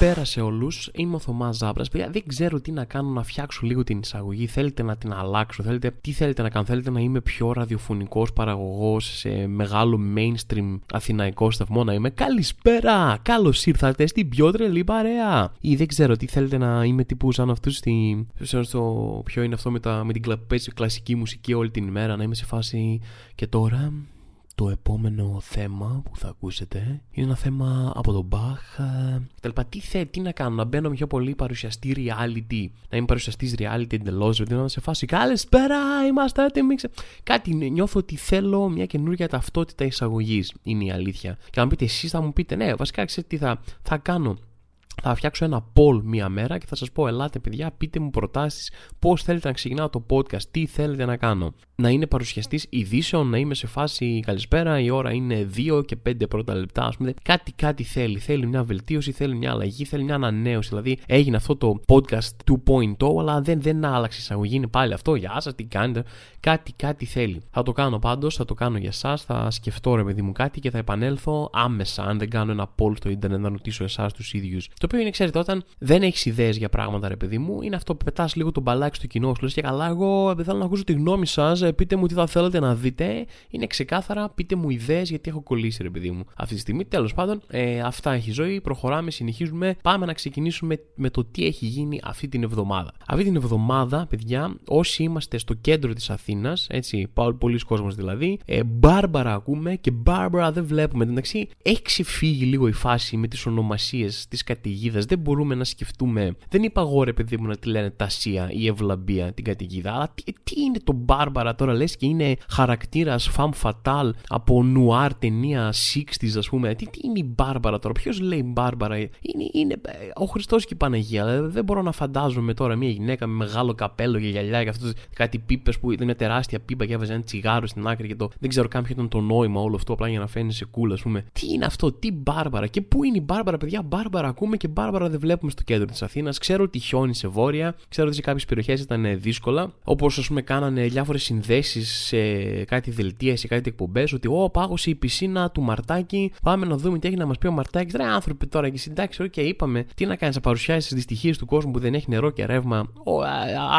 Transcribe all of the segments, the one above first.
Καλησπέρα σε όλου. Είμαι ο Θωμάς Ζάμπρας. Δεν ξέρω τι να κάνω να φτιάξω λίγο την εισαγωγή. Θέλετε να την αλλάξω, θέλετε, τι θέλετε να κάνω. Θέλετε να είμαι πιο ραδιοφωνικός παραγωγός σε μεγάλο mainstream αθηναϊκό σταθμό να είμαι. Καλησπέρα! Καλώς ήρθατε στην πιο τρελή παρέα. Ή δεν ξέρω τι θέλετε να είμαι τύπου σαν αυτούς στη. Στο ποιο είναι αυτό με, τα, με την κλασική μουσική όλη την ημέρα. Να είμαι σε φάση. Και τώρα το επόμενο θέμα που θα ακούσετε είναι ένα θέμα από τον Μπαχ. Τελπα, τι θε, τι να κάνω, να μπαίνω πιο πολύ παρουσιαστή reality, να είμαι παρουσιαστής reality εντελώς, δηλαδή να σε φάση καλησπέρα, είμαστε έτοιμοι. Κάτι νιώθω ότι θέλω μια καινούργια ταυτότητα εισαγωγής, είναι η αλήθεια. Και αν πείτε εσείς, θα μου πείτε, ναι, βασικά ξέρετε τι θα, θα κάνω θα φτιάξω ένα poll μία μέρα και θα σας πω ελάτε παιδιά πείτε μου προτάσεις πώς θέλετε να ξεκινάω το podcast, τι θέλετε να κάνω. Να είναι παρουσιαστής ειδήσεων, να είμαι σε φάση καλησπέρα, η ώρα είναι 2 και 5 πρώτα λεπτά ας πούμε. Κάτι κάτι θέλει, θέλει μια βελτίωση, θέλει μια αλλαγή, θέλει μια ανανέωση. Δηλαδή έγινε αυτό το podcast 2.0 αλλά δεν, δεν άλλαξε εισαγωγή, είναι πάλι αυτό, γεια σας, τι κάνετε. Κάτι κάτι θέλει. Θα το κάνω πάντως, θα το κάνω για εσά, θα σκεφτώ ρε παιδί μου κάτι και θα επανέλθω άμεσα αν δεν κάνω ένα poll στο ίντερνετ να ρωτήσω εσάς τους ίδιους οποίο είναι, ξέρετε, όταν δεν έχεις ιδέες για πράγματα, ρε παιδί μου, είναι αυτό που πετάς λίγο τον μπαλάκι στο κοινό σου. Λες και καλά, εγώ θέλω να ακούσω τη γνώμη σας, ε, πείτε μου τι θα θέλετε να δείτε. Είναι ξεκάθαρα, πείτε μου ιδέες γιατί έχω κολλήσει, ρε παιδί μου. Αυτή τη στιγμή, τέλος πάντων, ε, αυτά έχει ζωή. Προχωράμε, συνεχίζουμε. Πάμε να ξεκινήσουμε με το τι έχει γίνει αυτή την εβδομάδα. Αυτή την εβδομάδα, παιδιά, όσοι είμαστε στο κέντρο της Αθήνας, έτσι, πολλοί κόσμος δηλαδή, ε, Μπάρμπαρα ακούμε και Μπάρμπαρα δεν βλέπουμε. Εντάξει, έχει ξεφύγει λίγο η φάση με τις ονομασίες της κατηγορία καταιγίδας. Δεν μπορούμε να σκεφτούμε. Δεν είπα εγώ ρε παιδί μου να τη λένε Τασία ή Ευλαμπία την καταιγίδα. Αλλά τι, τι είναι το Μπάρμπαρα τώρα, λες και είναι χαρακτήρας φαμ φατάλ από νουάρ ταινία 60 ας πούμε. Τι, τι είναι η Μπάρμπαρα τώρα, ποιος λέει Μπάρμπαρα. Είναι, είναι ε, ο Χριστός και η Παναγία. Δεν μπορώ να φαντάζομαι τώρα μια γυναίκα με μεγάλο καπέλο και γυαλιά και αυτό κάτι πίπες που ήταν μια τεράστια πίπα και έβαζε ένα τσιγάρο στην άκρη και το. Δεν ξέρω καν ποιο ήταν το νόημα όλο αυτό απλά για να φαίνει σε κούλα, ας πούμε. Τι είναι αυτό, τι Μπάρμπαρα και πού είναι η Μπάρμπαρα, παιδιά; Μπάρμπαρα ακούμε και Μπάρμπαρα δεν βλέπουμε στο κέντρο της Αθήνας. Ξέρω ότι χιόνι σε βόρεια, ξέρω ότι σε κάποιες περιοχές ήταν δύσκολα. Όπως ας πούμε κάνανε διάφορες συνδέσεις σε κάτι δελτία, σε κάτι εκπομπές, ότι Ω, πάγωσε η πισίνα του Μαρτάκη. Πάμε να δούμε τι έχει να μας πει ο Μαρτάκης. Ρε άνθρωποι τώρα και συντάξει, και είπαμε, τι να κάνεις, να παρουσιάσεις τις δυστυχίες του κόσμου που δεν έχει νερό και ρεύμα. Ο,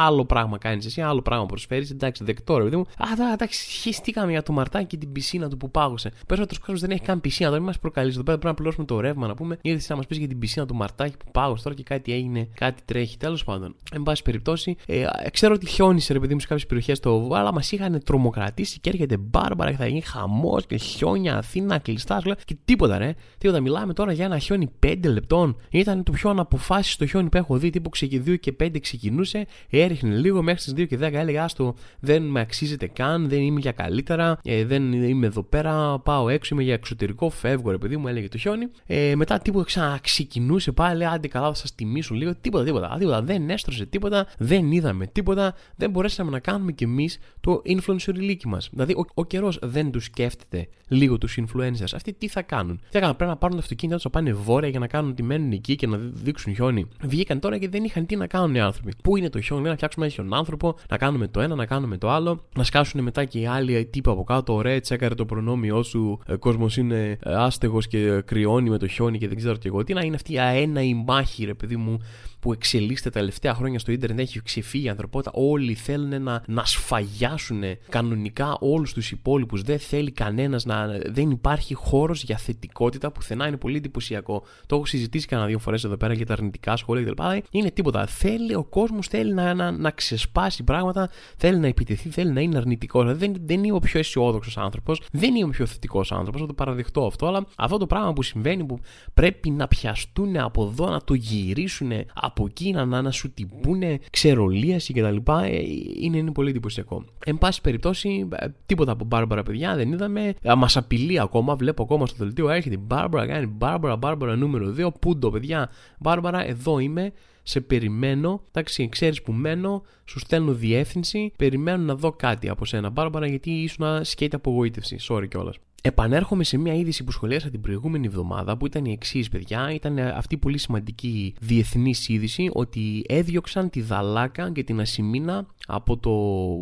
άλλο πράγμα κάνεις εσύ, άλλο πράγμα προσφέρεις. Εντάξει, δεκτό ρε, μου. Α, εντάξει, χεστήκαμε για το Μαρτάκη και την πισίνα του που πάγωσε. Περισσότερος κόσμος δεν έχει καν πισίνα, τώρα μην μας προκαλείς. Εδώ πέρα πρέπει να πληρώσουμε το ρεύμα να πούμε. Ήρθες να μας πεις για την πισίνα του Μαρτάκη που πάω τώρα και κάτι έγινε, κάτι τρέχει. Τέλος πάντων, εν πάση περιπτώσει, ε, ξέρω ότι χιόνισε ρε παιδί μου σε κάποιες περιοχές το αλλά μας είχαν τρομοκρατήσει και έρχεται μπάρμπαρα και θα γίνει χαμός και χιόνια, Αθήνα, κλειστά. Και τίποτα ρε. Τίποτα. Μιλάμε τώρα για ένα χιόνι 5 λεπτών. Ήταν το πιο αναποφάσιστο χιόνι που έχω δει. Τύπου 2 και 5 ξεκινούσε, έριχνε λίγο μέχρι τις 2 και 10. Έλεγε Άστο, δεν με αξίζεται καν, δεν είμαι για καλύτερα, ε, δεν είμαι εδώ πέρα, πάω έξω, είμαι για εξωτερικό, φεύγω ρε παιδί μου, έλεγε το χιόνι. Ε, μετά τίποτα ξαναξεκινούσε πάλι, άντε καλά θα σας τιμήσουν λίγο. Τίποτα, τίποτα, τίποτα. Δεν έστρωσε τίποτα, δεν είδαμε τίποτα, δεν μπορέσαμε να κάνουμε κι εμείς το influencer ηλίκη μας. Δηλαδή, ο, ο καιρός δεν τους σκέφτεται λίγο τους influencers. Αυτοί τι θα κάνουν; Τι θα κάνουν, πρέπει να πάρουν το αυτοκίνητο τους, να πάνε βόρεια για να κάνουν τη μένουν εκεί και να δείξουν χιόνι. Βγήκαν τώρα και δεν είχαν τι να κάνουν οι άνθρωποι. Πού είναι το χιόνι, να φτιάξουμε ένα χιονάνθρωπο, να κάνουμε το ένα, να κάνουμε το άλλο, να σκάσουν μετά και οι άλλοι τύποι από κάτω. Ωραία, τσέκαρε το προνόμιό σου, ο κόσμος είναι ε, άστεγος και κρυώνει με το χιόνι και δεν ξέρω τι εγώ. Τι να είναι αυτή η αένα η μάχη, ρε παιδί μου, που εξελίσσεται τα τελευταία χρόνια στο ίντερνετ, έχει ξεφύγει η ανθρωπότητα. Όλοι θέλουν να, να σφαγιάσουν κανονικά όλους τους υπόλοιπους. Δεν θέλει κανένας να. Δεν υπάρχει χώρος για θετικότητα πουθενά. Είναι πολύ εντυπωσιακό. Το έχω συζητήσει κανένα δύο φορές εδώ πέρα για τα αρνητικά σχόλια κτλ. Είναι τίποτα. Θέλει ο κόσμος θέλει να, να, να ξεσπάσει πράγματα, θέλει να επιτεθεί, θέλει να είναι αρνητικός. Δεν, δεν είμαι ο πιο αισιόδοξος άνθρωπος, δεν είμαι ο πιο θετικός άνθρωπος, θα το παραδεχτώ αυτό. Αλλά αυτό το πράγμα που συμβαίνει που πρέπει να πιαστούν από εδώ, να το γυρίσουν από εκεί να, να, σου τυπούνε ξερολίαση κτλ. Ε, είναι, είναι πολύ εντυπωσιακό. Εν πάση περιπτώσει, ε, τίποτα από Μπάρμπαρα, παιδιά, δεν είδαμε. Ε, Μας απειλεί ακόμα, βλέπω ακόμα στο δελτίο. Έρχεται η Μπάρμπαρα, κάνει Μπάρμπαρα, Μπάρμπαρα νούμερο 2. Πούντο, παιδιά. Μπάρμπαρα, εδώ είμαι. σε περιμένω. Εντάξει, ξέρεις που μένω, σου στέλνω διεύθυνση, περιμένω να δω κάτι από σένα. Μπάρμπαρα, γιατί ήσουν σκέτη απογοήτευση. Sorry κιόλας. Επανέρχομαι σε μια είδηση που σχολίασα την προηγούμενη εβδομάδα που ήταν η εξής, παιδιά. Ήταν αυτή η πολύ σημαντική διεθνής είδηση ότι έδιωξαν τη Δαλάκα και την Ασημίνα από το.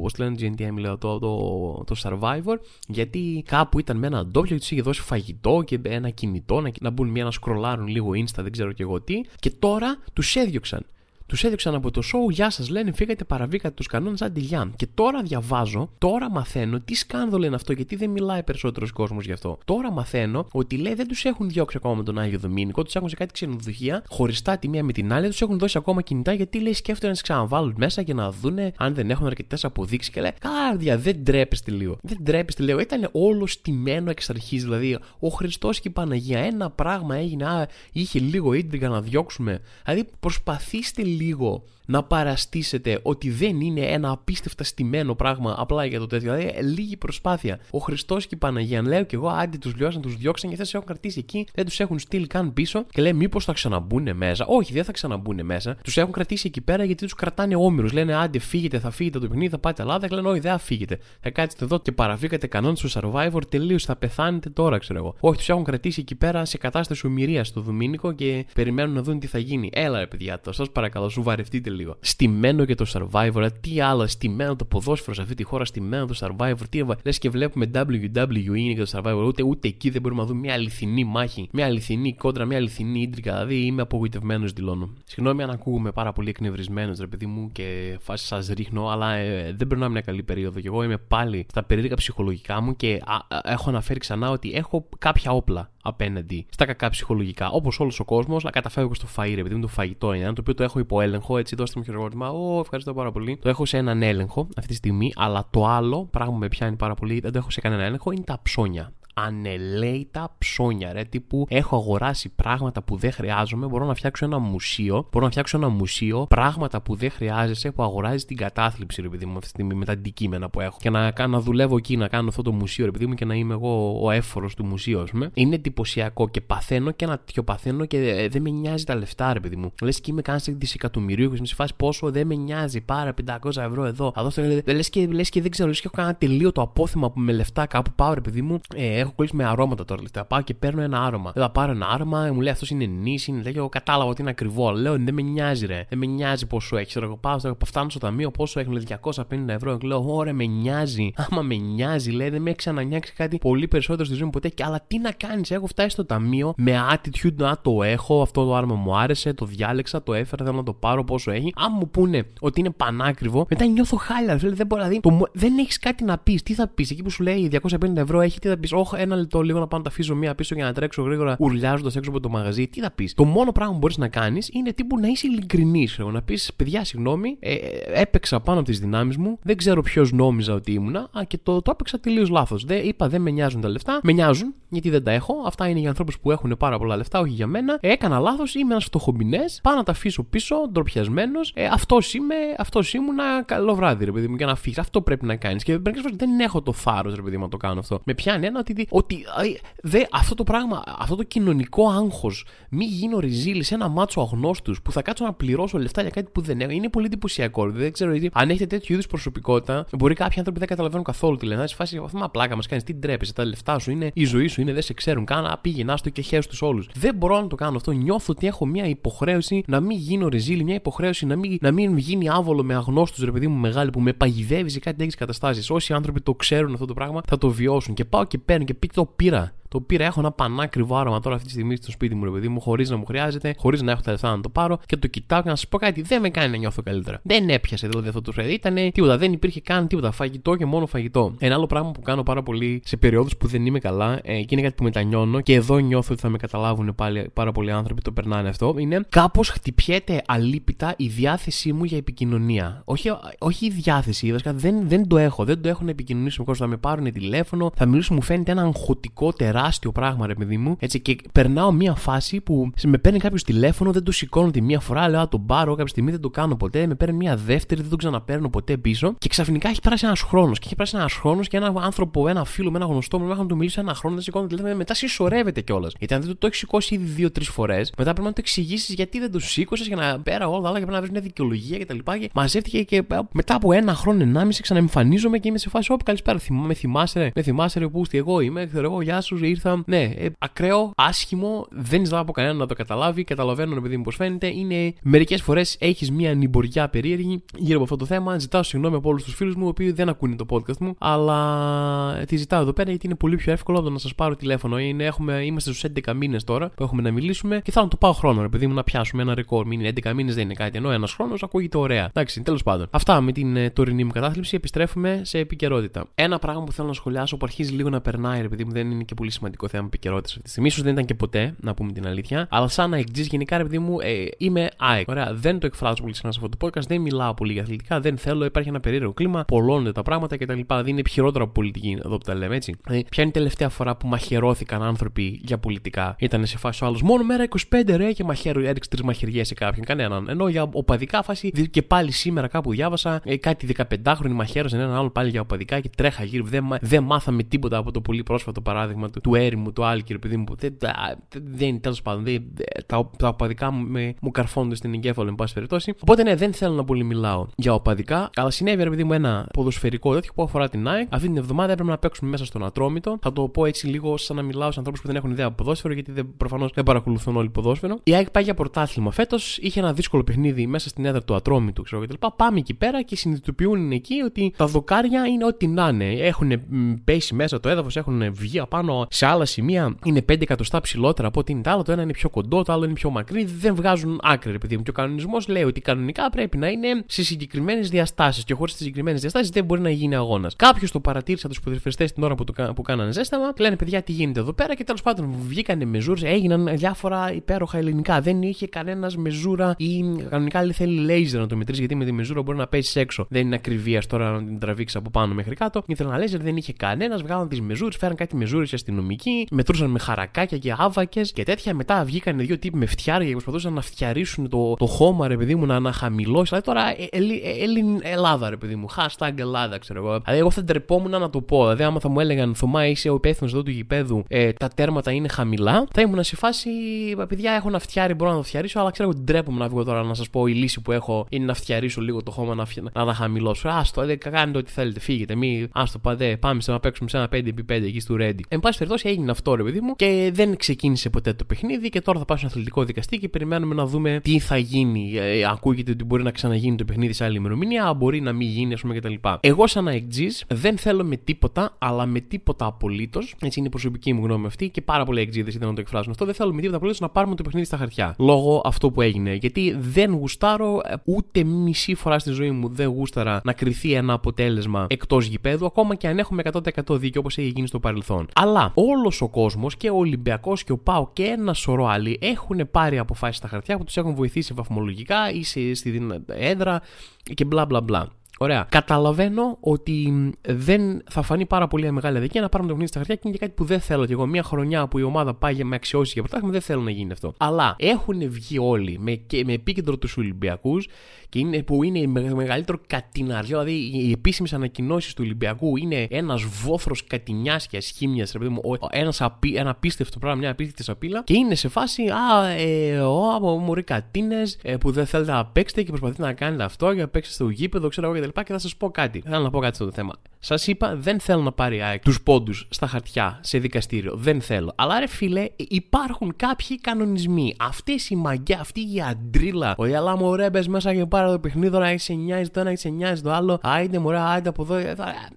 Πώς λένε GNTM, λέω, το, το, το Survivor, γιατί κάπου ήταν με ένα ντόπιο και τους είχε δώσει φαγητό και ένα κινητό να, να μπουν μια να σκρολάρουν λίγο Insta, δεν ξέρω και εγώ τι. Και τώρα τους έδιωξαν. Τους έδειξαν από το show, Γεια σας, λένε, φύγατε, παραβήκατε τους κανόνες, αντιλιάν. Και τώρα διαβάζω, τώρα μαθαίνω τι σκάνδαλο είναι αυτό, γιατί δεν μιλάει περισσότερος κόσμος γι' αυτό. Τώρα μαθαίνω ότι λέει δεν τους έχουν διώξει ακόμα με τον Άγιο Δομήνικο, τους έχουν σε κάτι ξενοδοχεία, χωριστά τη μία με την άλλη, τους έχουν δώσει ακόμα κινητά γιατί λέει σκέφτονται να τις ξαναβάλουν μέσα και να δούνε αν δεν έχουν αρκετές αποδείξεις και λέει Κάρδια, δεν τρέπεστε λίγο. Δεν τρέπεστε λίγο. Ήταν όλος στημένο εξ αρχής, δηλαδή ο Χριστός και η Παναγία. Ένα πράγμα έγινε, α, είχε λίγο ίντριγκα να διώξουμε. Δηλαδή προσπαθήστε λίγο ligo να παραστήσετε ότι δεν είναι ένα απίστευτα στημένο πράγμα απλά για το τέτοιο. Δηλαδή, λίγη προσπάθεια. Ο Χριστός και η Παναγία, λέω και εγώ, άντι τους λιώσαν, τους διώξαν και δεν του έχουν κρατήσει εκεί, δεν τους έχουν στείλει καν πίσω και λέει, Μήπως θα ξαναμπούν μέσα. Όχι, δεν θα ξαναμπούν μέσα. Τους έχουν κρατήσει εκεί πέρα γιατί τους κρατάνε όμοιρους. Λένε, Άντε, φύγετε, θα φύγετε το παιχνίδι, θα πάτε Ελλάδα. Και λένε, Όχι, δεν θα φύγετε. Θα κάτσετε εδώ και παραβήκατε κανόνες του survivor, τελείως θα πεθάνετε τώρα, ξέρω εγώ. Όχι, τους έχουν κρατήσει εκεί πέρα σε κατάσταση ομοιρίας στο Δουμίνικο και περιμένουν να δουν τι θα γίνει. Έλα, ρε παιδιά, το σας παρακαλώ, σου βαρευτείτε λίγο. Στημένο και το survivor, τι άλλο, στημένο το ποδόσφαιρο σε αυτή τη χώρα, στημένο το survivor. Τι λες και βλέπουμε WWE και το survivor, ούτε, ούτε εκεί δεν μπορούμε να δούμε μια αληθινή μάχη, μια αληθινή κόντρα, μια αληθινή ίντρικα. Δηλαδή είμαι απογοητευμένος, δηλώνω. Συγγνώμη αν ακούγομαι πάρα πολύ εκνευρισμένος, ρε παιδί μου, και φάση σας ρίχνω, αλλά ε, δεν περνάω μια καλή περίοδο. Και εγώ είμαι πάλι στα περίεργα ψυχολογικά μου και α, α, έχω αναφέρει ξανά ότι έχω κάποια όπλα απέναντι στα κακά ψυχολογικά. Όπως όλος ο κόσμος, να καταφεύγω στο φαΐ, επειδή με το φαγητό είναι, το οποίο το έχω υπό έλεγχο. Έτσι, δώστε μου χειροκρότημα. Ω, ευχαριστώ πάρα πολύ. Το έχω σε έναν έλεγχο αυτή τη στιγμή, αλλά το άλλο πράγμα που με πιάνει πάρα πολύ, δεν το έχω σε κανένα έλεγχο, είναι τα ψώνια ανελέητα ψώνια, ρε. Τύπου έχω αγοράσει πράγματα που δεν χρειάζομαι. Μπορώ να φτιάξω ένα μουσείο. Μπορώ να φτιάξω ένα μουσείο. Πράγματα που δεν χρειάζεσαι που αγοράζεις την κατάθλιψη, ρε παιδί μου, αυτή τη στιγμή με τα αντικείμενα που έχω. Και να, να δουλεύω εκεί, να κάνω αυτό το μουσείο, ρε παιδί μου, και να είμαι εγώ ο έφορος του μουσείου, ας πούμε. Είναι εντυπωσιακό και παθαίνω και ένα τέτοιο παθαίνω και ε, δεν με νοιάζει τα λεφτά, ρε παιδί μου. Λες και είμαι κανένα δισεκατομμυρίου και σε φάση πόσο δεν με νοιάζει. Πάρα 500 ευρώ εδώ. Θα δώσω, λες και, λες και δεν ξέρω, λες και έχω κανένα τελείω το απόθυμα που με λεφτά κάπου πάω, ρε παιδί μου. Ε, έχω κολλήσει με αρώματα τώρα. Θα πάω και παίρνω ένα άρωμα. Θα πάρω ένα άρωμα, μου λέει αυτός είναι νη, είναι τέτοιο. Εγώ κατάλαβα ότι είναι ακριβό. Λέω δεν με νοιάζει, ρε. Δεν με νοιάζει πόσο έχεις. Εγώ πάω, φτάνω στο ταμείο πόσο έχουν 250 ευρώ. Και λέω, ωραία, με νοιάζει. Άμα με νοιάζει, λέει, δεν με έχει ξανανιάξει κάτι πολύ περισσότερο στη ζωή μου ποτέ. Και αλλά τι να κάνεις, έχω φτάσει στο ταμείο με attitude να το έχω. Αυτό το άρωμα μου άρεσε, το διάλεξα, το έφερα, θέλω να το πάρω πόσο έχει. Αν μου πούνε ότι είναι πανάκριβο, μετά νιώθω χάλια. Δεν, μπορεί, δηλαδή, το, δεν έχεις κάτι να πεις. Τι θα πεις; Εκεί που σου λέει 250 ευρώ έχει, τι θα πεις; Όχι, ένα λεπτό λίγο να πάω να τα αφήσω μία πίσω για να τρέξω γρήγορα ουρλιάζοντας έξω από το μαγαζί. Τι θα πεις; Το μόνο πράγμα που μπορείς να κάνεις είναι τύπου να είσαι ειλικρινής. Να πεις, παιδιά, συγγνώμη, ε, έπαιξα πάνω από τις δυνάμεις μου, δεν ξέρω ποιος νόμιζα ότι ήμουνα α, και το, το έπαιξα τελείως λάθος. Είπα, δεν με νοιάζουν τα λεφτά, με νοιάζουν γιατί δεν τα έχω. Αυτά είναι για ανθρώπους που έχουν πάρα πολλά λεφτά, όχι για μένα. Ε, έκανα λάθος, είμαι ένας φτωχομπινέ, πάω να τα αφήσω πίσω, ντροπιασμένος. Ε, αυτός είμαι, αυτός ήμουνα, καλό βράδυ, ρε παιδί μου, για να φύγεις. Αυτό πρέπει να κάνεις. Και δεν έχω το θάρρος, ρε παιδί μου, να το κάνω αυτό. Με πιάνει ένα ότι, ότι δε, αυτό το πράγμα, αυτό το κοινωνικό άγχος, μη γίνω ριζίλη σε ένα μάτσο αγνώστους που θα κάτσω να πληρώσω λεφτά για κάτι που δεν έχω, είναι πολύ εντυπωσιακό. Δεν ξέρω γιατί, αν έχετε τέτοιου είδους προσωπικότητα, μπορεί κάποιοι άνθρωποι δεν καταλαβαίνουν καθόλου τι λένε. Σε φάση αυτό μα πλάκα μας κάνεις, τι ντρέπεσαι, τα λεφτά σου είναι η ζωή σου, είναι δεν σε ξέρουν. Κάνα πήγαινε άστο και χέρι του όλους. Δεν μπορώ να το κάνω αυτό. Νιώθω ότι έχω μια υποχρέωση να μην γίνω ριζίλη, μια υποχρέωση να μην, να μην γίνει άβολο με αγνώστους ρε παιδί μου μεγάλη που με παγιδεύει σε κάτι τέτοιες καταστάσεις. Όσοι άνθρωποι το ξέρουν αυτό το πράγμα θα το βιώσουν. Και πάω και παίρνω και πει το πήρα το πήρα, έχω ένα πανάκριβο άρωμα τώρα αυτή τη στιγμή στο σπίτι μου, ρε παιδί μου, χωρίς να μου χρειάζεται, χωρίς να έχω τα λεφτά να το πάρω και το κοιτάω και να σας πω κάτι, δεν με κάνει να νιώθω καλύτερα. Δεν έπιασε δηλαδή αυτό το φρέδι. Ήταν τίποτα, δεν υπήρχε καν τίποτα. Φαγητό και μόνο φαγητό. Ένα άλλο πράγμα που κάνω πάρα πολύ σε περιόδους που δεν είμαι καλά ε, και είναι κάτι που μετανιώνω και εδώ νιώθω ότι θα με καταλάβουν πάλι πάρα πολλοί άνθρωποι το περνάνε αυτό. Είναι κάπως χτυπιέται αλίπητα η διάθεσή μου για επικοινωνία. Όχι, όχι η διάθεση, δεν, δεν το έχω. Δεν το έχω να επικοινωνήσω με κόσμο. Θα με πάρουν τηλέφωνο, θα μιλήσω, μου φαίνεται ένα αγχωτικό τεράστιο τεράστιο πράγμα, ρε παιδί μου. Έτσι, και περνάω μια φάση που με παίρνει κάποιος τηλέφωνο, δεν το σηκώνω τη μία φορά, λέω Α, τον πάρω, κάποια στιγμή δεν το κάνω ποτέ. Με παίρνει μια δεύτερη, δεν τον ξαναπαίρνω ποτέ πίσω. Και ξαφνικά έχει περάσει ένας χρόνος. Και έχει περάσει ένας χρόνος και ένα άνθρωπο, ένα φίλο με ένα γνωστό μου, μέχρι να του μιλήσω ένα χρόνο, δεν σηκώνω τηλέφωνο, μετά συσσωρεύεται κιόλας. Γιατί αν δεν το έχεις σηκώσει ήδη δύο-τρεις φορές, μετά πρέπει να το εξηγήσεις γιατί δεν το σήκωσες για να πέρα όλα τα άλλα και πρέπει να βρεις μια δικαιολογία κτλ. Και, και μαζεύτηκε και μετά από ένα χρόνο, ενάμιση ξαναεμφανίζομαι και είμαι σε φάση όπου καλησπέρα. Θυμάμαι, με θυμάσαι, με θυμάσαι, ρε, που εγώ είμαι, ξέρω εγώ, γεια σου, ήρθα. Ναι, ε, ακραίο, άσχημο, δεν ζητάω από κανέναν να το καταλάβει, καταλαβαίνω επειδή μου πώς φαίνεται. Είναι μερικές φορές έχεις μια νυμποριά περίεργη γύρω από αυτό το θέμα. Ζητάω συγγνώμη από όλους τους φίλους μου, οι οποίοι δεν ακούνε το podcast μου, αλλά τη ζητάω εδώ πέρα γιατί είναι πολύ πιο εύκολο από το να σας πάρω τηλέφωνο. Είναι, έχουμε, είμαστε στους 11 μήνες τώρα που έχουμε να μιλήσουμε και θέλω να το πάω χρόνο, επειδή μου να πιάσουμε ένα ρεκόρ. Μην είναι 11 μήνες δεν είναι κάτι, ενώ ένας χρόνος ακούγεται ωραία. Εντάξει, τέλος πάντων. Αυτά με την ε, τωρινή μου κατάθλιψη, επιστρέφουμε σε επικαιρότητα. Ένα πράγμα που θέλω να σχολιάσω που αρχίζει λίγο να περνάει, επειδή μου δεν είναι και πολύ σημαντικό θέμα επικαιρότητα αυτή τη στιγμή. σω δεν ήταν και ποτέ, να πούμε την αλήθεια. Αλλά σαν αεκτζή γενικά, επειδή μου ε, είμαι ΑΕΚ. Ωραία, δεν το εκφράζω πολύ συχνά σε αυτό το podcast, δεν μιλάω πολύ για αθλητικά, δεν θέλω, υπάρχει ένα περίεργο κλίμα, πολλώνονται τα πράγματα κτλ. Δηλαδή είναι χειρότερο από πολιτική εδώ που τα λέμε έτσι. Δηλαδή, ποια είναι η τελευταία φορά που μαχαιρώθηκαν άνθρωποι για πολιτικά; Ήταν σε φάση ο άλλος μόνο μέρα 25 ρε και μαχαίρω, έριξε τρεις μαχαιριές σε κάποιον. Κανέναν. Ενώ για οπαδικά φάση και πάλι σήμερα κάπου διάβασα ε, κάτι 15χρονη μαχαίρωσαν έναν άλλο πάλι για οπαδικά και τρέχα γύρω. Δεν, δεν μάθαμε τίποτα από το πολύ πρόσφατο παράδειγμα του, του έρημου, του Άλκη, επειδή μου. Δεν, δεν τέλος πάντων. Δεν, τα, τα οπαδικά μου, με, μου καρφώνονται στην εγκέφαλο, εν πάση περιπτώσει. Οπότε ναι, δεν θέλω να πολύ μιλάω για οπαδικά. Αλλά συνέβη, επειδή μου, ένα ποδοσφαιρικό τέτοιο που αφορά την ΑΕΚ. Αυτή την εβδομάδα έπρεπε να παίξουμε μέσα στον Ατρόμητο. Θα το πω έτσι λίγο σαν να μιλάω σε ανθρώπους που δεν έχουν ιδέα από ποδόσφαιρο, γιατί δεν, προφανώς δεν παρακολουθούν όλοι ποδόσφαιρο. Η ΑΕΚ πάει για πρωτάθλημα φέτος. Είχε ένα δύσκολο παιχνίδι μέσα στην έδρα του Ατρόμητου, ξέρω κτλ. Πάμε εκεί πέρα και συνειδητοποιούν εκεί ότι τα δοκάρια είναι ό,τι να είναι. Έχουν πέσει μέσα το έδαφος, έχουν βγει απάνω σε άλλα σημεία. Είναι 5 εκατοστά ψηλότερα από ό,τι είναι τα άλλα. Το ένα είναι πιο κοντό, το άλλο είναι πιο μακρύ. Δεν βγάζουν άκρη, επειδή μου. Και ο κανονισμός λέει ότι κανονικά πρέπει να είναι σε συγκεκριμένες διαστάσεις. Και χωρίς τις συγκεκριμένες διαστάσεις δεν μπορεί να γίνει αγώνας. Κάποιος το παρατήρησε τους ποδοσφαιριστέ την ώρα που, το, που κάνανε ζέσταμα. Λένε παιδιά τι γίνεται εδώ πέρα και τέλος πάντων βγήκανε μεζούρες, έγιναν διάφορα υπέροχα ελληνικά. Δεν είχε κανένας μεζούρα ή κανονικά θέλει λέιζερ να το μετρήσει γιατί με τη μεζούρα μπορεί να πέσει έξω. Δεν είναι ακριβίας τώρα να την τραβήξεις από πάνω μέχρι κάτω. Ήθελα να λέιζερ, δεν είχε κανένας. Βγάλαν τις μεζούρες, φέραν κάτι μεζούρες αστυνομικοί, μετρούσαν με χαρακάκια και άβακες και τέτοια. Μετά βγήκαν δύο τύποι με φτιάρια και προσπαθούσαν να φτιαρίσουν το, το χώμα, ρε παιδί μου, να αναχαμηλώσει. Δηλαδή τώρα ε, ε, Ελλάδα, ρε παιδί μου. Hashtag Ελλάδα, ξέρω εγώ. Δηλαδή, εγώ θα ντρεπόμουν να το πω. Δηλαδή, άμα θα μου έλεγαν Θωμά, είσαι ο υπεύθυνος εδώ του γηπέδου, ε, τα τέρματα είναι χαμηλά, θα ήμουν σε φάση, παιδιά, έχω να φτιάρει, μπορώ να το φτιαρίσω, αλλά ξέρω ότι ντρέπομαι να βγω τώρα να σας πω η λύση που έχω είναι να φτιαρίσω λίγο το χώμα, να, να τα χαμηλώσω. Άστο, δεν κάνετε ό,τι θέλετε, φύγετε. Μη, άστο, παδέ, πάμε σε να παίξουμε σε ένα 5x5 εκεί στο Ready. Εν πάση περιπτώσει έγινε αυτό, ρε παιδί μου, και δεν ξεκίνησε ποτέ το παιχνίδι και τώρα θα πάω στο αθλητικό δικαστή και περιμένουμε να δούμε τι θα γίνει. Ε, ακούγεται ότι μπορεί να ξαναγίνει το παιχνίδι σε άλλη ημερομηνία, μπορεί να μην γίνει, ας πούμε κτλ. Εγώ, σαν αεκτζής, δεν θέλω με τίποτα, αλλά με τίποτα απολύτως. Έτσι είναι η προσωπική μου γνώμη αυτή και πάρα πολλοί αεκτζίδες ήταν να το εκφράσουν αυτό. Δεν θέλω με τίποτα απολύτως να πάρουμε το παιχνίδι στα χαρτιά. Λόγω αυτό που έγινε. Γιατί δεν γουστάρω ε, ούτε μισή φορά στη ζωή μου δεν γούσταρα να κρυθεί ένα αποτέλεσμα εκτός γηπέδου, ακόμα και αν έχουμε 100% δίκιο όπως έχει γίνει στο παρελθόν. Αλλά όλος ο κόσμος και ο Ολυμπιακός και ο Πάο και ένα σωρό άλλοι έχουν πάρει αποφάσεις στα χαρτιά που τους έχουν βοηθήσει βαθμολογικά ή στη έδρα και μπλα μπλα μπλα. Ωραία. Καταλαβαίνω ότι δεν θα φανεί πάρα πολύ μεγάλη αδικία να πάρουμε το παιχνίδι στα χαρτιά και είναι και κάτι που δεν θέλω. Και εγώ μια χρονιά που η ομάδα πάει με αξιώσει για πρωτάθλημα δεν θέλω να γίνει αυτό. Αλλά έχουν βγει όλοι με, και, με επίκεντρο του Ολυμπιακού και είναι, που είναι μεγαλύτερο κατηναριό. Δηλαδή, οι επίσημε ανακοινώσει του Ολυμπιακού είναι ένα βόθρο κατηνιά και ασχήμια, ένα, απί, ένα απίστευτο πράγμα, μια απίστευτη σαπίλα. Και είναι σε φάση, Α, ε, ο, μωρή κατίνε ε, που δεν θέλετε να παίξετε και προσπαθείτε να κάνετε αυτό για να παίξετε στο γήπεδο, ξέρω εγώ κτλ. Και, και θα σας πω κάτι. Θέλω να πω κάτι στο θέμα. Σας είπα, δεν θέλω να πάρει ΑΕΚ τους πόντους στα χαρτιά σε δικαστήριο. Δεν θέλω. Αλλά ρε φίλε, υπάρχουν κάποιοι κανονισμοί. Αυτές οι μαγκιά, αυτή η αντρίλα. Έλα μωρέ, μπες μέσα και πάρε το παιχνίδι, να έχει νοιάζει το ένα, έχει νοιάζει το άλλο. Άιντε μωρέ, άιντε από εδώ.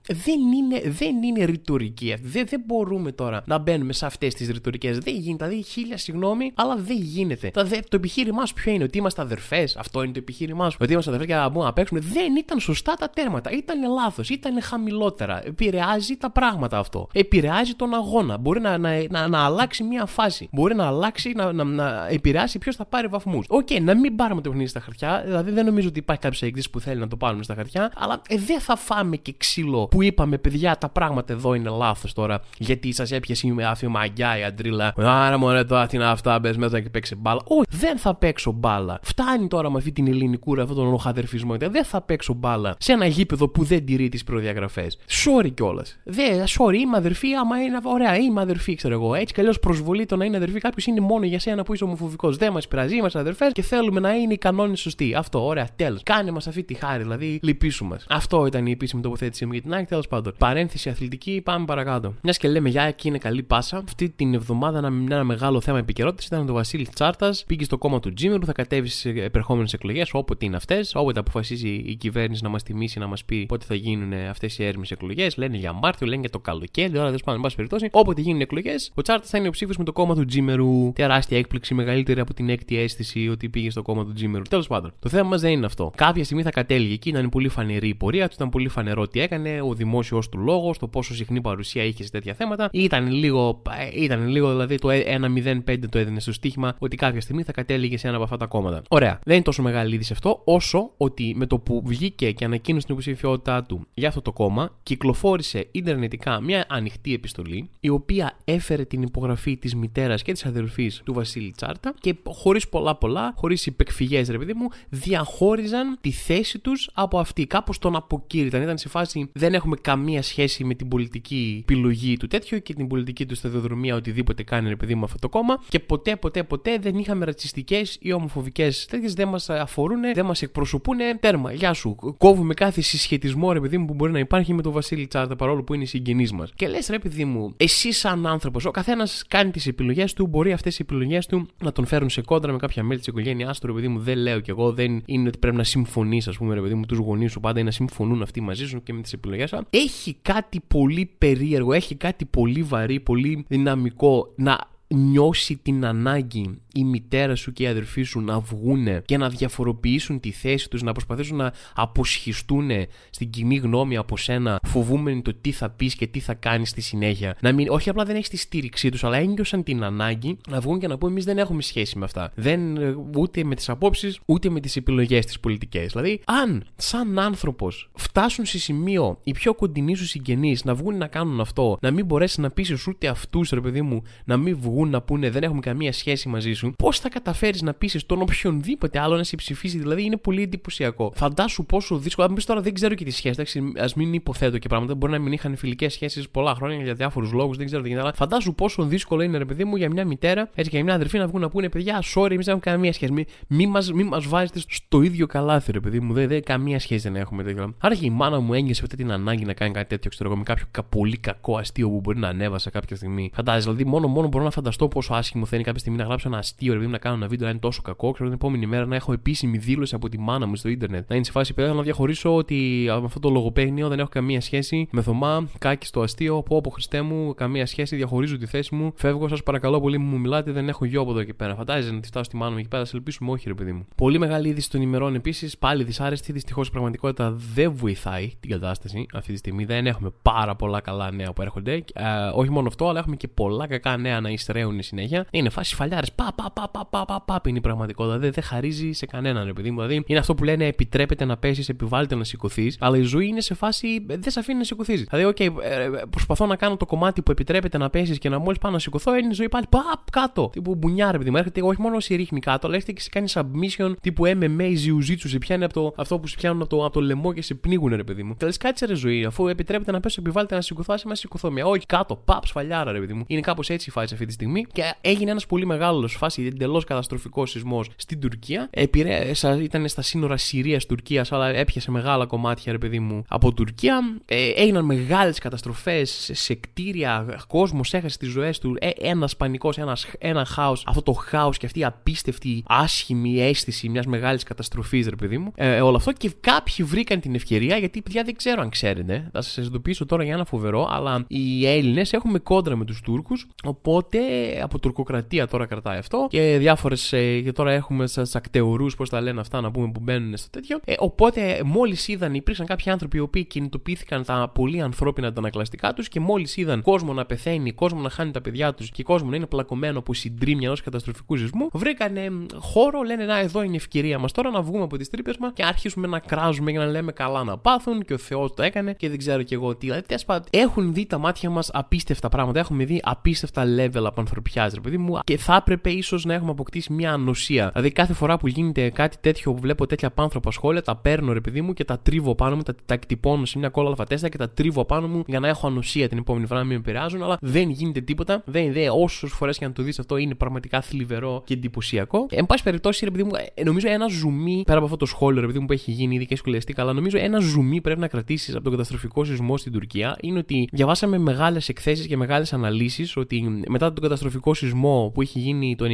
Δεν είναι, δεν είναι ρητορική Δεν, δεν μπορούμε τώρα να μπαίνουμε σε αυτές τις ρητορικές. Δεν γίνεται. Δηλαδή, χίλια συγγνώμη, αλλά δεν γίνεται. Το, το επιχείρημά σου ποιο είναι, ότι είμαστε αδερφές. Αυτό είναι το επιχείρημά σου. Ότι είμαστε αδερφές και να μπούμε να παίξουμε. Δεν ήταν σωστό σωστά τα τέρματα. Ήταν λάθος, ήταν χαμηλότερα. Επηρεάζει τα πράγματα αυτό. Επηρεάζει τον αγώνα. Μπορεί να, να, να, να αλλάξει μια φάση. Μπορεί να αλλάξει, να, να, να επηρεάσει ποιος θα πάρει βαθμούς. OK, okay, να μην πάρουμε το παιχνίδι στα χαρτιά. Δηλαδή δεν νομίζω ότι υπάρχει κάποιος εκδίση που θέλει να το πάρουμε στα χαρτιά. Αλλά ε, δεν θα φάμε και ξύλο που είπαμε, παιδιά, τα πράγματα εδώ είναι λάθος τώρα. Γιατί σας έπιασε η αφημαγκιά η αντρίλα. Άρα μωρέ τώρα τι είναι αυτά, μπες μέσα και παίξει μπάλα. Όχι, δεν θα παίξω μπάλα. Φτάνει τώρα με αυτή την ελληνικούρα, αυτόν τον οχαδερφισμό. Δεν θα παίξω μπάλα σε ένα γήπεδο που δεν τηρεί τις προδιαγραφές. Sorry κιόλας. Δεν, sorry, είμαι αδερφή, άμα είναι ωραία, είμαι αδερφή, ξέρω εγώ. Έτσι κι προσβολή το να είναι αδερφή κάποιος είναι μόνο για σένα που είσαι ομοφοβικός. Δεν μας πειράζει, είμαστε αδερφές και θέλουμε να είναι οι κανόνες σωστοί. Αυτό, ωραία, τέλος. Κάνε μας αυτή τη χάρη, δηλαδή λυπήσου μας. Αυτό ήταν η επίσημη τοποθέτησή μου για την ΑΕΚ, τέλος πάντων. Παρένθεση αθλητική, πάμε παρακάτω. Μιας και λέμε για και είναι καλή πάσα. Αυτή την εβδομάδα ένα, ένα μεγάλο θέμα επικαιρότητας ήταν το Βασίλης Τσάρτας. Πήγε στο κόμμα του Τζίμερου, θα κατέβει σε επερχόμενες εκλογές, όποτε είναι αυτές. Όποτε αποφασίζει η κυβέρνηση να μας τιμήσει, να μας πει πότε θα γίνουν αυτές οι έρμε εκλογές. Λένε για Μάρτιο, λένε για το καλοκαίρι. Τώρα δεν σπάνε, εν πάση περιπτώσει. Όποτε γίνουν εκλογές, ο Τσάρτα θα είναι ο ψήφος με το κόμμα του Τζίμερου. Τεράστια έκπληξη, μεγαλύτερη από την έκτη αίσθηση ότι πήγε στο κόμμα του Τζίμερου. Τέλος πάντων, το θέμα μας δεν είναι αυτό. Κάποια στιγμή θα κατέληγε εκεί, να είναι πολύ φανερή η πορεία του, ήταν πολύ φανερό τι έκανε, ο δημόσιος του λόγος, το πόσο συχνή παρουσία είχε σε τέτοια θέματα. Ήταν λίγο, ε, ήταν λίγο δηλαδή το 1-0-5 το έδινε στο στοίχημα ότι κάποια στιγμή θα κατέληγε σε ένα από αυτά τα κόμματα. Ωραία. Δεν είναι τόσο μεγάλη είδηση αυτό, όσο ότι με το που βγήκε και ανακοίνωσε την υποψηφιότητά του για αυτό το κόμμα, κυκλοφόρησε ιντερνετικά μια ανοιχτή επιστολή, η οποία έφερε την υπογραφή της μητέρας και της αδερφής του Βασίλη Τσάρτα και χωρίς πολλά πολλά, χωρίς υπεκφυγές, ρε παιδί μου, διαχώριζαν τη θέση τους από αυτή. Κάπως τον αποκήρυταν. Ήταν σε φάση δεν έχουμε καμία σχέση με την πολιτική επιλογή του τέτοιου και την πολιτική του σταδιοδρομία, οτιδήποτε κάνει, ρε παιδί μου, αυτό το κόμμα. Και ποτέ, ποτέ, ποτέ δεν είχαμε ρατσιστικές ή ομοφοβικές τέτοιες. Δεν μας αφορούν, δεν μας εκπροσωπούν. Τέρμα, γεια σου. Κόβουμε κάθε συσχετισμό, ρε παιδί μου, που μπορεί να υπάρχει με τον Βασίλη Τσάρτα παρόλο που είναι συγγενή μας. Και λες, ρε παιδί μου, εσύ σαν άνθρωπος, ο καθένας κάνει τις επιλογές του, μπορεί αυτές οι επιλογές του να τον φέρουν σε κόντρα με κάποια μέλη της οικογένειάς του, ρε παιδί μου, δεν λέω κι εγώ, δεν είναι ότι πρέπει να συμφωνείς, ας πούμε, ρε παιδί μου, τους γονείς σου πάντα ή να συμφωνούν αυτοί μαζί σου και με τις επιλογές σου. Έχει κάτι πολύ περίεργο, έχει κάτι πολύ βαρύ, πολύ δυναμικό να νιώσει την ανάγκη η μητέρα σου και οι αδερφοί σου να βγουν και να διαφοροποιήσουν τη θέση τους, να προσπαθήσουν να αποσχιστούν στην κοινή γνώμη από σένα, φοβούμενοι το τι θα πεις και τι θα κάνεις στη συνέχεια. Να μην, όχι απλά δεν έχεις τη στήριξή τους, αλλά ένιωσαν την ανάγκη να βγουν και να πούν εμείς δεν έχουμε σχέση με αυτά. Δεν, ούτε με τις απόψεις, ούτε με τις επιλογές της πολιτικές. Δηλαδή, αν σαν άνθρωπος φτάσουν σε σημείο οι πιο κοντινοί σου συγγενείς να βγουν να κάνουν αυτό, να μην μπορέσει να πείσει ούτε αυτούς, ρε παιδί μου, να μην βγουν να πούνε δεν έχουμε καμία σχέση μαζί σου, πώς θα καταφέρεις να πείσει τον οποιονδήποτε άλλο να σε ψηφίσει. Δηλαδή είναι πολύ εντυπωσιακό. Φαντάσου πόσο δύσκολο. Αν πεις τώρα δεν ξέρω και τη σχέση, ας μην υποθέτω και πράγματα. Μπορεί να μην είχαν φιλικές σχέσεις πολλά χρόνια για διάφορους λόγους, δεν ξέρω τι γίνεται. Αλλά φαντάσου πόσο δύσκολο είναι, ρε παιδί μου, για μια μητέρα έτσι και για μια αδερφή να βγουν να πούνε παιδιά, sorry, εμείς δεν έχουμε καμία σχέση. Μην μη μας μη μας βάζετε στο ίδιο καλάθι, ρε παιδί μου. Δεν, δε, καμία σχέση δεν έχουμε τέτοιο. Άρα και η μάνα μου ένιωσε αυτή την ανάγκη να κάνει κάτι τέτοιο, ξέρω εγώ, με κάποιο πολύ κακό αστείο που μπορεί να ανέβασα κάποια στιγμή. Φαντάζει, δηλαδή μόνο, μόνο μπορώ να φανταστώ πόσο άσχημο θα είναι κάποια στιγμή να γράψω ένα αστείο, ρε να κάνω ένα βίντεο να είναι τόσο κακό. Ξέρω την επόμενη μέρα να έχω επίσημη δήλωση από τη μάνα μου στο Ιντερνετ. Να είναι σε φάση παιδιά να διαχωρίσω ότι με αυτό το λογοπαίγνιο δεν έχω καμία σχέση με Θωμά, κάκι στο αστείο, που από Χριστέ μου, καμία σχέση, διαχωρίζω τη θέση μου. Φεύγω, σας παρακαλώ πολύ, μου μιλάτε, δεν έχω γιο από εδώ και πέρα. Φαντάζεσαι να τη φτάσω στη μάνα μου εκεί πέρα, σε ελπίσουμε, όχι ρε παιδί μου. Πολύ μεγάλη είδηση των ημερών επίσης, πάλι δυσάρεστη, δυστυχώς η πραγματικότητα δεν βοηθάει την κατάσταση αυτή τη στιγμή. Δεν έχουμε πάρα πολλά καλά νέα που έρχονται. Ε, όχι μόνο αυτό, αλλά έχουμε και πολλά κακά νέα να εισραίουν συνέχεια. Είναι φάση φαλιάρες. Πα, πα, πα, πα, πα, πα, πα, είναι η πραγματικότητα. Δεν, δεν χαρίζει σε κανέναν, ρε παιδί μου. Δηλαδή είναι αυτό που λένε επιτρέπεται να πέσεις, επιβάλλεται να σηκωθείς. Αλλά η ζωή είναι σε φάση δεν σε αφήνει να σηκωθείς. Δηλαδή, OK, ε, προσπαθώ να κάνω το κομμάτι που επιτρέπεται να πέσεις και να μόλις πάω να σηκωθώ, είναι η ζωή πάλι πα, κάτω. Τύπου μπουνιά, ρε παιδί μου. Έρχεται όχι μόνο σε ρίχνει κάτω, αλλά έρχεται και σε κάνει submission τύπου MMA, ζιουζίτσου. Σε πιάνει από το, αυτό που σε πιάνουν από το, από το λαιμό και σε πνίγουν, ρε παιδί μου. Και λε κάτσε ρε ζωή, αφού επιτρέπεται να πέσει, επιβάλλεται να σηκωθώ, άσε να σηκωθώ μια. Όχι κάτω, παπ, σφαλιάρα, ρε παιδί μου. Είναι κάπως έτσι η φάση αυτή τη στιγμή και έγινε ένας πολύ μεγάλος φάση εντελώς καταστροφικός σεισμός στην Τουρκία. Επηρέασα, ήταν στα σύνορα Συρία-Τουρκία, αλλά έπιασε μεγάλα κομμάτια, ρε παιδί μου, από Τουρκία. Ε, έγιναν μεγάλες καταστροφές σε κτίρια, κόσμος έχασε τις ζωές του. Ε, ένας πανικός, ένας, ένα χάος. Αυτό το χάος και αυτή η απίστευτη άσχημη αίσθηση μιας μεγάλης καταστροφής, ρε παιδί μου. Ε, όλο αυτό και κάποιοι βρήκαν την ευκαιρία, γιατί παιδιά δεν ξέρω αν ξέρετε. Θα σας ειδοποιήσω τώρα για ένα φοβερό, αλλά οι Έλληνες έχουμε κόντρα με τους Τούρκους. Οπότε από τουρκοκρατία τώρα κρατάει αυτό. Αυτό και διάφορες. Ε, και τώρα έχουμε ακτεωρούς, πώς τα λένε αυτά, να πούμε που μπαίνουν στο τέτοιο. Ε, οπότε μόλις είδαν, υπήρξαν κάποιοι άνθρωποι οι οποίοι κινητοποιήθηκαν τα πολύ ανθρώπινα αντανακλαστικά τους και μόλις είδαν κόσμο να πεθαίνει, κόσμο να χάνει τα παιδιά τους και κόσμο να είναι πλακωμένο από συντρίμια ενός καταστροφικού ζεσμού, βρήκαν χώρο, λένε Να, εδώ είναι η ευκαιρία μας τώρα να βγούμε από τις τρύπες μας και αρχίσουμε να κράζουμε για να λέμε καλά να πάθουν και ο Θεός το έκανε και δεν ξέρω κι εγώ τι. Δηλαδή, έχουν δει τα μάτια μας απίστευτα πράγματα. Έχουμε δει απίστευτα level από ανθρωπιά, ρε παιδί μου, και θα έπρεπε ίσως να έχουμε αποκτήσει μια ανοσία. Δηλαδή, κάθε φορά που γίνεται κάτι τέτοιο που βλέπω τέτοια πάνθρωπα σχόλια, τα παίρνω, ρε παιδί μου, και τα τρίβω πάνω μου, τα, τα εκτυπώνω σε μια κόλλα αλφα και τα τρίβω πάνω μου για να έχω ανοσία την επόμενη φορά να μην με επηρεάζουν. Αλλά δεν γίνεται τίποτα. Δεν, δεν, όσες φορές και να το δεις αυτό είναι πραγματικά θλιβερό και εντυπωσιακό. εν πάση περιπτώσει, ρε παιδί μου, ε, νομίζω ένα ζουμί πέρα από αυτό το σχόλιο, ρε παιδί μου, που έχει γίνει ήδη και σχολιαστεί καλά, νομίζω ένα ζουμί πρέπει να κρατήσεις από τον καταστροφικό σεισμό στην Τουρκία είναι ότι διαβάσαμε μεγάλες εκθέσεις και μεγάλες αναλύσεις ότι μετά τον καταστροφικό σεισμό που είχε γίνει το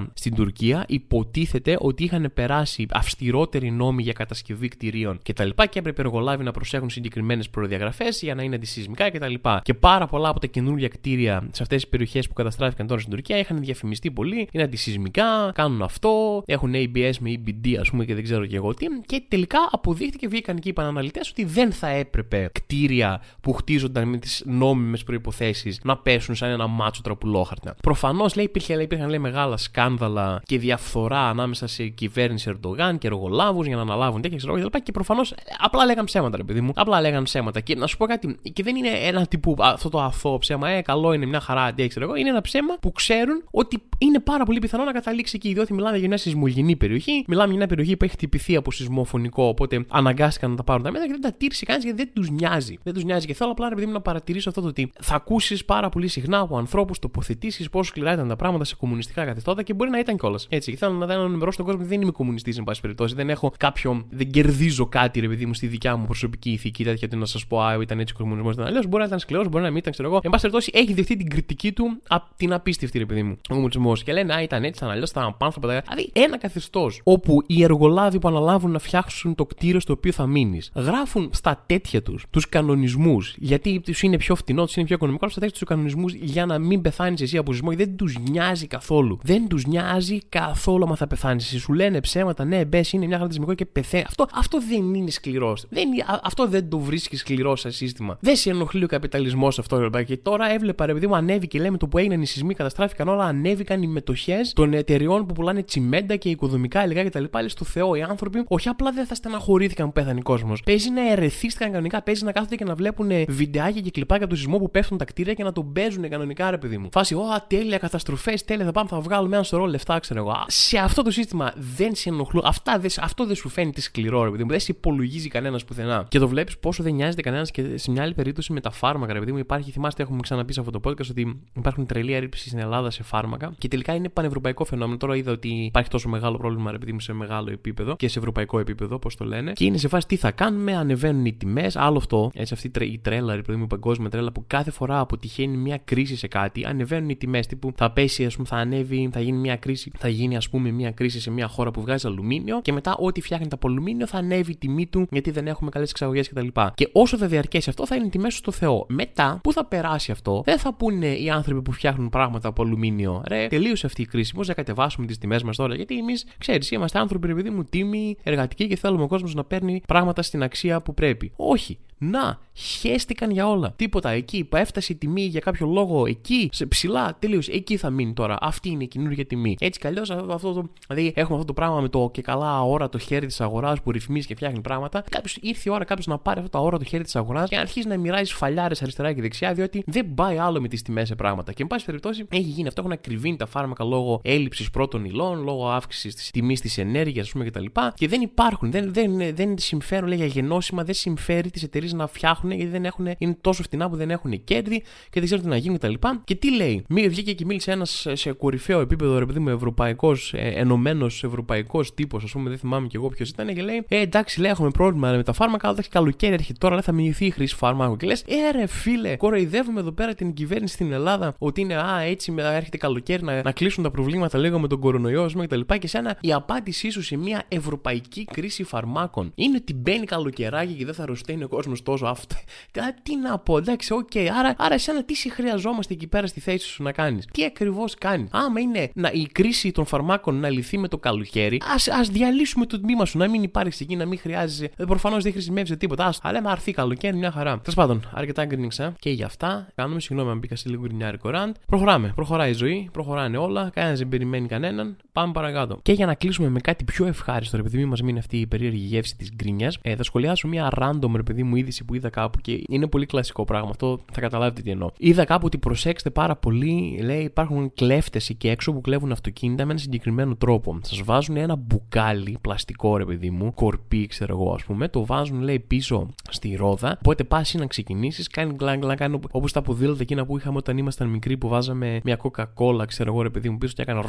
99 στην Τουρκία, υποτίθεται ότι είχαν περάσει αυστηρότεροι νόμοι για κατασκευή κτηρίων κτλ. Και, και έπρεπε εργολάβοι να προσέχουν συγκεκριμένες προδιαγραφές για να είναι αντισυσμικά κτλ. Και, και πάρα πολλά από τα καινούργια κτίρια σε αυτές τις περιοχές που καταστράφηκαν τώρα στην Τουρκία είχαν διαφημιστεί πολύ, είναι αντισυσμικά, κάνουν αυτό, έχουν ABS με EBD ας πούμε και δεν ξέρω και εγώ τι. Και τελικά αποδείχτηκε, βγήκαν και είπαν αναλυτέ ότι δεν θα έπρεπε κτίρια που χτίζονταν με τις νόμιμες προποθέσει να πέσουν σαν ένα μάτσο τραπουλόχαρτα. Προφανώς λέει υπήρχε, υπήρχαν λέει, μεγάλα σκάνδαλα και διαφθορά ανάμεσα σε κυβέρνηση Ερντογάν και εργολάβους για να αναλάβουν τέτοια ξέρω και, και προφανώς ε, απλά λέγαν ψέματα, ρε παιδί μου. Απλά λέγαν ψέματα. Και να σου πω κάτι, και δεν είναι ένα τύπου αυτό το αθώο ψέμα, ε, καλό είναι μια χαρά, αντί ξέρω εγώ. Είναι ένα ψέμα που ξέρουν ότι είναι πάρα πολύ πιθανό να καταλήξει εκεί, διότι μιλάμε για μια σεισμογενή περιοχή, μιλάμε για μια περιοχή που έχει χτυπηθεί από σεισμοφωνικό, οπότε αναγκάστηκαν να τα πάρουν τα μέτρα και δεν τα τήρησε κανείς γιατί δεν τους νοιάζει. Δεν τους νοιάζει. Και θέλω απλά επειδή να παρατηρήσω αυτό το ότι θα ακούσεις πάρα πολύ συχνά από ανθρώπους τοποθετήσεις πόσο σκληρά ήταν τα πράγματα σε κομμουνιστικά καθεστώτα και μπορεί να ήταν κιόλας. Έτσι. Και θέλω να ενημερώσω τον κόσμο ότι δεν είμαι κομμουνιστής, εν πάση περιπτώσει. Δεν έχω κάποιο. Δεν κερδίζω κάτι, ρε παιδί μου, στη δικιά μου προσωπική ηθική τέτοια ότι να σας πω, Α, ήταν έτσι ο κομμουνισμός. Ήταν αλλιώς. Μπορεί να ήταν σκληρός, μπορεί να μην ήταν, ξέρω εγώ. Εν πάση περιπτώσει, έχει δεχτεί την κριτική του από την απίστευτη, ρε παιδί μου, ο κομμουνισμός. Και λένε, Α, ήταν έτσι, ήταν αλλιώς, ήταν απάνθρωπα. Δηλαδή, ένα καθεστώς όπου οι εργολάβοι που αναλάβουν να φτιάξουν το κτίριο στο οποίο θα μείνεις γράφουν στα τέτοια τους τους κανονισμούς γιατί τους είναι πιο φτηνός, τους είναι πιο οικονομικό, θα τους κανονισμούς για να μην πεθάνεις εσύ από σεισμό. Δεν τους νοιάζει καθόλου. Δεν τους νοιάζει καθόλου άμα θα πεθάνεις. Σου λένε ψέματα, ναι, μπες, είναι μια χαρακτηριστικό και πεθαίνει. Αυτό, αυτό δεν είναι σκληρός. Δεν, αυτό δεν το βρίσκει σκληρό σαν σύστημα. Δεν σε ενοχλεί ο καπιταλισμός αυτό, ρε Και τώρα έβλεπα, ρε παιδί μου, ανέβηκε, λέμε το που έγιναν οι σεισμοί, καταστράφηκαν όλα, ανέβηκαν οι μετοχές των εταιριών που πουλάνε τσιμέντα και οικοδομικά υλικά κτλ. Πάλι στο Θεό οι άνθρωποι, όχι απλά δεν θα στεναχωρήθηκαν που πέθανε κόσμος. Παίζει να ερεθίστηκαν κανονικά, παίζει να κάθονται και να βλέπουν βιντεάκια και κλειπάκια από το σεισμό που πέφτουν τα κτίρια και να τον παίζουν κανονικά, ρε παιδί μου. Φάση, Ω, τέλεια, καταστροφές, τέλεια, θα πάμε, θα βγάλουμε ένα σωρό λεφτά, ξέρω εγώ. Σε αυτό το σύστημα δεν σε ενοχλούν. Αυτά, δε, αυτό δεν σου φαίνεται σκληρό, ρε παιδί μου. Δεν σε υπολογίζει κανένας πουθενά. Και το βλέπεις πόσο δεν νοιάζεται κανένας και σε μια άλλη περίπτωση με τα φάρμακα, ρε παιδί μου. Υπάρχει, θυμάστε, έχουμε ξαναπεί σε αυτό το podcast ότι υπάρχουν τρελή έλλειψη στην Ελλάδα σε φάρμακα και τελικά είναι πανευρωπαϊκό φαινόμενο. Τώρα είδα ότι υπάρχει τόσο μεγάλο πρόβλημα, ρε παιδί μου, σε μεγάλο επίπεδο και σε ευρωπαϊκό επίπεδο, όπω το λένε. Και είναι σε φάση τι θα κάνουμε, ανεβαίνουν οι τιμές, άλλο αυτό, έτσι αυτή η τρέλα, ρε παιδί μου, παγκόσμια τρέλα που κάθε φορά που τυχαίνει μια κρίση σε κάτι, ανεβαίνουν οι τιμές. Τύπου θα πέσει, ας πούμε, θα ανέβει, θα γίνει μια κρίση, θα γίνει ας πούμε μια κρίση σε μια χώρα που βγάζει αλουμίνιο και μετά ό,τι φτιάχνει από αλουμίνιο θα ανέβει η τιμή του γιατί δεν έχουμε καλές εξαγωγές κτλ. Και, και όσο θα διαρκέσει αυτό θα είναι τιμέ στο Θεό. Μετά που θα περάσει αυτό, δεν θα πούνε οι άνθρωποι που φτιάχνουν πράγματα από αλουμίνιο. Ρε, τελείωσε αυτή η κρίση. Πώ να κατεβάσουμε τις τιμές μας τώρα. Γιατί εμείς, ξέρεις, είμαστε άνθρωποι, επειδή μου, τίμοι, εργατικοί και θέλουμε ο κόσμος να παίρνει πράγματα στην αξία που πρέπει. Όχι. Να, χέστηκαν για όλα. Τίποτα εκεί που έφτασε η τιμή για κάποιο λόγο εκεί, σε ψηλά, τελείω. Εκεί θα μείνει τώρα. Αυτή είναι η καινούργια τιμή. Έτσι κι αλλιώς αυτό το. Δηλαδή έχουμε αυτό το πράγμα με το και καλά αόρατο χέρι της αγοράς που ρυθμίζει και φτιάχνει πράγματα. Κάποιο ήρθε η ώρα κάποιος να πάρει αυτό το αόρατο χέρι της αγοράς και να αρχίσει να μοιράζει φαλιάρε αριστερά και δεξιά, διότι δεν πάει άλλο με τις τιμές σε πράγματα. Και εν πάση περιπτώσει έχει γίνει αυτό. Έχουν ακριβήνει τα φάρμακα λόγω έλλειψης πρώτων υλών, λόγω αύξησης της τιμής της ενέργειας, ας πούμε κτλ. Και δεν υπάρχουν, δεν, δεν, δεν συμφέρουν λέει, για γενώσιμα, δεν συμφέρει τις εταιρείες να φτιάχνουν γιατί δεν έχουν, είναι τόσο φτηνά που δεν έχουν κέρδη και δεν ξέρουν τι να γίνουν κτλ. Και, και τι λέει, Μη βγήκε και μίλησε ένας σε κορυφαίο επίπεδο, ρε παιδί μου, ευρωπαϊκός, ε, ενωμένος ευρωπαϊκός τύπος, ας πούμε, δεν θυμάμαι κι εγώ ποιος ήταν, και λέει, Ε, εντάξει, λέει, έχουμε πρόβλημα με τα φάρμακα, αλλά καλοκαίρι έρχεται τώρα, λέει, θα μειωθεί η χρήση φάρμακων. Και λες, Ε, ρε φίλε, κοροϊδεύουμε εδώ πέρα την κυβέρνηση στην Ελλάδα ότι είναι, Α, έτσι έρχεται καλοκαίρι να, να κλείσουν τα προβλήματα λίγο με τον κορονοϊό, ας πούμε, κτλ. Και, και σαν η απάντησή σου σε μια ευρωπαϊκή κρίση φαρμάκων είναι ότι μπαίνει καλοκαιράκι και δεν θα αρρωσταίνει ο κόσμος τόσο αυτό. Τι να πω, εντάξει, OK. Okay. Άρα, άρα εσένα τι σε χρειαζόμαστε εκεί πέρα στη θέση σου να κάνεις. Τι ακριβώς κάνεις. Άμα είναι να, η κρίση των φαρμάκων να λυθεί με το καλοκαίρι, ας ας διαλύσουμε το τμήμα σου, να μην υπάρχει εκεί, να μην χρειάζεσαι. Ε, Προφανώς δεν χρησιμεύει τίποτα. Α αλλά λέμε θα 'ρθει καλοκαίρι, μια χαρά. Τέλος πάντων, αρκετά γκρίνιαξα και για αυτά. Κάνουμε συγγνώμη αν μπήκα σε λίγο γκρινιάρικο rant. Προχωράμε. Προχωράει η ζωή, προχωράνε όλα. Κανένας δεν περιμένει κανέναν. Πάμε παρακάτω. Και για να κλείσουμε με κάτι πιο ευχάριστο, επειδή μας μείνει αυτή η περίεργη γεύση της γκρίνια, ε, θα σχολιάσω μια random ρε παιδί μου είδηση που είδα κάπου και είναι πολύ κλασικό πράγμα. Αυτό θα καταλάβετε τι εννοώ. Είδα κάπου ότι προσέξτε πάρα πολύ, λέει υπάρχουν κλέφτες εκεί έξω που κλέβουν αυτοκίνητα με ένα συγκεκριμένο τρόπο. Σας βάζουν ένα μπουκάλι πλαστικό ρε παιδί μου, κορπί ξέρω εγώ ας πούμε, το βάζουν λέει πίσω στη ρόδα. Οπότε πας να ξεκινήσεις, κάνει γκλάγκλα, κάνει όπως τα ποδήλατα εκείνα που είχαμε όταν ήμασταν μικροί που βάζαμε μια κοκακόλα, ξέρω εγώ ρε παιδί μου πίσω και έκανε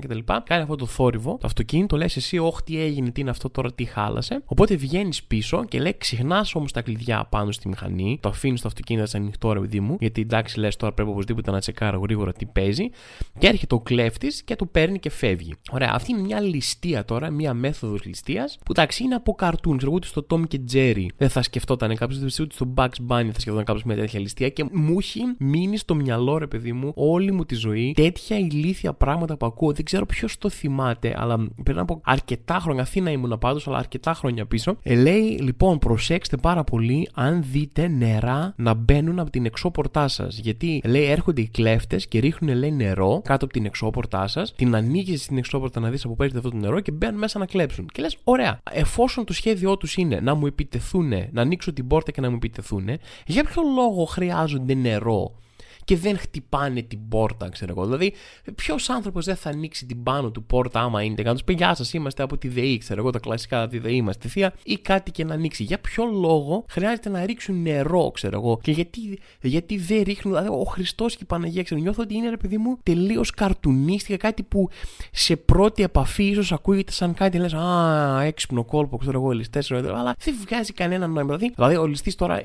κτλ. Κάνει αυτό το θόρυβο, το αυτοκίνητο, λε εσύ, Όχι, τι έγινε, τι είναι αυτό τώρα, τι χάλασε. Οπότε βγαίνει πίσω και λέει, ξεχνά όμω τα κλειδιά πάνω στη μηχανή, το αφήνει το αυτοκίνητο σαν ανοιχτό, ρε παιδί μου, γιατί εντάξει, λε τώρα πρέπει οπωσδήποτε να τσεκάρω γρήγορα τι παίζει. Και έρχεται ο κλέφτης και το παίρνει και φεύγει. Ωραία, αυτή είναι μια ληστεία τώρα, μια μέθοδος ληστείας που εντάξει είναι από καρτούν. Ξέρω ούτε στο Tom και Jerry δεν θα σκεφτόταν κάποιος, ούτε στο Bugs Bunny θα σκεφτόταν κάποιος μια τέτοια ληστεία και μου έχει μείνει στο μυαλό, ρε παιδί μου, όλη μου τη ζωή τέτοια ηλίθια πράγματα που ακούω. Δεν ξέρω ποιος το θυμάται, αλλά πριν από αρκετά χρόνια, Αθήνα ήμουν πάντως, αλλά αρκετά χρόνια πίσω. Ε, λέει λοιπόν, προσέξτε πάρα πολύ αν δείτε νερά να μπαίνουν από την εξώπορτά σας. Γιατί λέει έρχονται οι κλέφτες και ρίχνουν λέει νερό κάτω από την εξώπορτά σας, την ανοίγεις στην εξώπορτα να δεις από πέρα αυτό το νερό και μπαίνουν μέσα να κλέψουν. Και λες, ωραία, εφόσον το σχέδιό τους είναι να μου επιτεθούν, να ανοίξω την πόρτα και να μου επιτεθούν, για ποιο λόγο χρειάζονται νερό και δεν χτυπάνε την πόρτα, ξέρω εγώ. Δηλαδή, ποιος άνθρωπος δεν θα ανοίξει την πάνω του πόρτα άμα είναι και να τους πει Γεια σας, είμαστε από τη ΔΕΗ, ξέρω εγώ, τα κλασικά από τη ΔΕΗ είμαστε θεία, ή κάτι και να ανοίξει. Για ποιο λόγο χρειάζεται να ρίξουν νερό, ξέρω εγώ, και γιατί, γιατί δεν ρίχνουν. Δηλαδή, ο Χριστός και η Παναγία, ξέρω, νιώθω ότι είναι ρε παιδί μου τελείως καρτουνίστικα, κάτι που σε πρώτη επαφή ίσως ακούγεται σαν κάτι λες Α, έξυπνο κόλπο, ξέρω εγώ, ληστέ, αλλά δεν βγάζει κανένα νόημα. Δηλαδή, δηλαδή ο ληστή τώρα, ε,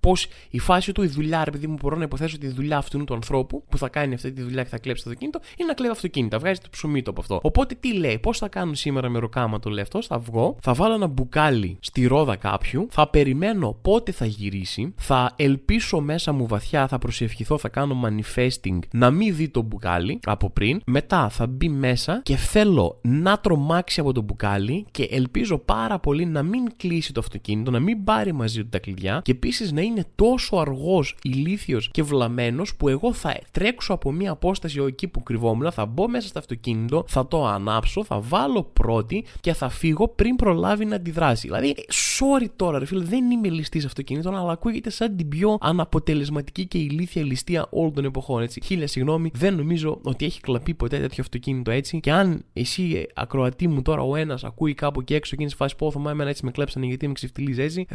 πώς η φάση του, η δουλειά, ρε παιδί μου, μπορώ να υποθέσω ότι η δουλειά αυτού του ανθρώπου που θα κάνει αυτή τη δουλειά και θα κλέψει το αυτοκίνητο είναι να κλέβει αυτοκίνητα. Βγάζει το ψωμί του από αυτό. Οπότε τι λέει, πώς θα κάνω σήμερα με ροκάμα το λέει αυτό, θα βγω, θα βάλω ένα μπουκάλι στη ρόδα κάποιου, θα περιμένω πότε θα γυρίσει, θα ελπίσω μέσα μου βαθιά, θα προσευχηθώ, θα κάνω manifesting να μην δει το μπουκάλι από πριν, μετά θα μπει μέσα και θέλω να τρομάξει από το μπουκάλι και ελπίζω πάρα πολύ να μην κλείσει το αυτοκίνητο, να μην πάρει μαζί του τα κλειδιά και επίσης να είναι τόσο αργός, ηλίθιος και βλαμμένος που εγώ θα τρέξω από μία απόσταση εκεί που κρυβόμουν, θα μπω μέσα στο αυτοκίνητο, θα το ανάψω, θα βάλω πρώτη και θα φύγω πριν προλάβει να αντιδράσει. Δηλαδή, sorry τώρα, ρε φίλε, δεν είμαι ληστής αυτοκίνητων, αλλά ακούγεται σαν την πιο αναποτελεσματική και ηλίθια ληστεία όλων των εποχών. Έτσι. Χίλια συγγνώμη, δεν νομίζω ότι έχει κλαπεί ποτέ τέτοιο αυτοκίνητο έτσι. Και αν εσύ, ακροατή μου τώρα, ο ένας ακούει κάπου και έξω και είναι σε φάση πω, εμένα έτσι με κλέψανε γιατί με ξεφτυλίζει έτσι.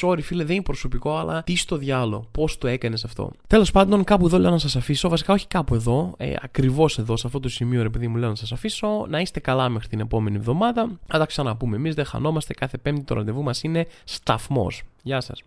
Sorry, φίλε, δεν είναι προσωπικό, αλλά τι στο διάλογο, πώς το έκανες αυτό. Τέλος πάντων, κάπου εδώ λέω να σας αφήσω. Βασικά, όχι κάπου εδώ, ε, ακριβώς εδώ, σε αυτό το σημείο, επειδή μου λέω να σας αφήσω. Να είστε καλά μέχρι την επόμενη εβδομάδα. Θα τα ξαναπούμε. Εμείς δεν χανόμαστε. Κάθε Πέμπτη το ραντεβού μας είναι σταθμός. Γεια σας.